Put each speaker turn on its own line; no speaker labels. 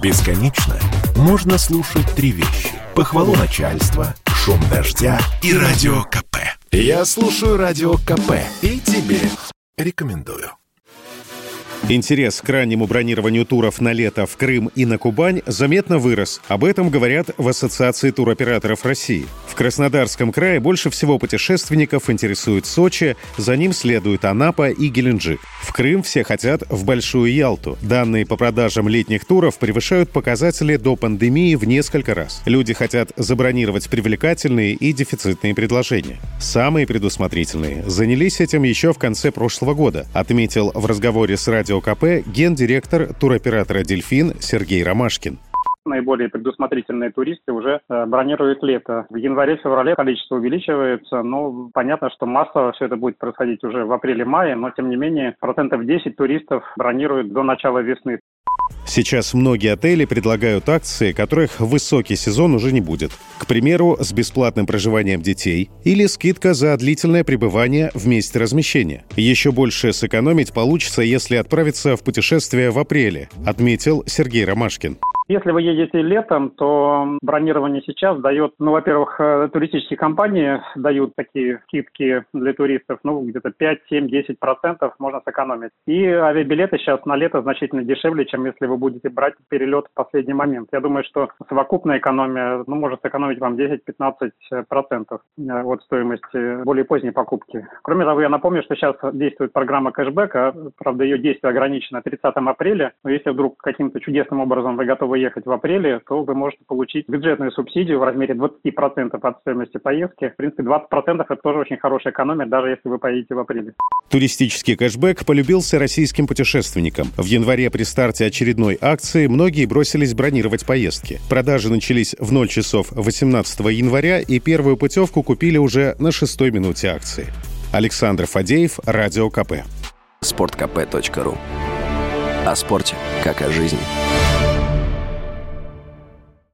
Бесконечно можно слушать три вещи. Похвалу начальства, шум дождя и радио КП. Я слушаю радио КП и тебе рекомендую.
Интерес к раннему бронированию туров на лето в Крым и на Кубань заметно вырос. Об этом говорят в Ассоциации туроператоров России. Краснодарском крае больше всего путешественников интересует Сочи, за ним следует Анапа и Геленджик. В Крым все хотят в Большую Ялту. Данные по продажам летних туров превышают показатели до пандемии в несколько раз. Люди хотят забронировать привлекательные и дефицитные предложения. Самые предусмотрительные занялись этим еще в конце прошлого года, отметил в разговоре с Радио КП гендиректор туроператора «Дельфин» Сергей Ромашкин
наиболее предусмотрительные туристы уже э, бронируют лето. В январе-феврале количество увеличивается, но понятно, что массово все это будет происходить уже в апреле-мае, но тем не менее процентов 10 туристов бронируют до начала весны.
Сейчас многие отели предлагают акции, которых высокий сезон уже не будет. К примеру, с бесплатным проживанием детей или скидка за длительное пребывание в месте размещения. Еще больше сэкономить получится, если отправиться в путешествие в апреле, отметил Сергей Ромашкин.
Если вы едете летом, то бронирование сейчас дает, ну, во-первых, э, туристические компании дают такие скидки для туристов, ну, где-то 5, 7, 10 процентов можно сэкономить. И авиабилеты сейчас на лето значительно дешевле, чем если вы будете брать перелет в последний момент. Я думаю, что совокупная экономия, ну, может сэкономить вам 10-15 процентов э, от стоимости более поздней покупки. Кроме того, я напомню, что сейчас действует программа кэшбэка, правда, ее действие ограничено 30 апреля, но если вдруг каким-то чудесным образом вы готовы ехать в апреле, то вы можете получить бюджетную субсидию в размере 20% от стоимости поездки. В принципе, 20% это тоже очень хорошая экономия, даже если вы поедете в апреле.
Туристический кэшбэк полюбился российским путешественникам. В январе при старте очередной акции многие бросились бронировать поездки. Продажи начались в 0 часов 18 января и первую путевку купили уже на шестой минуте акции. Александр Фадеев, Радио КП.
Спорткп.ру О спорте, как о жизни.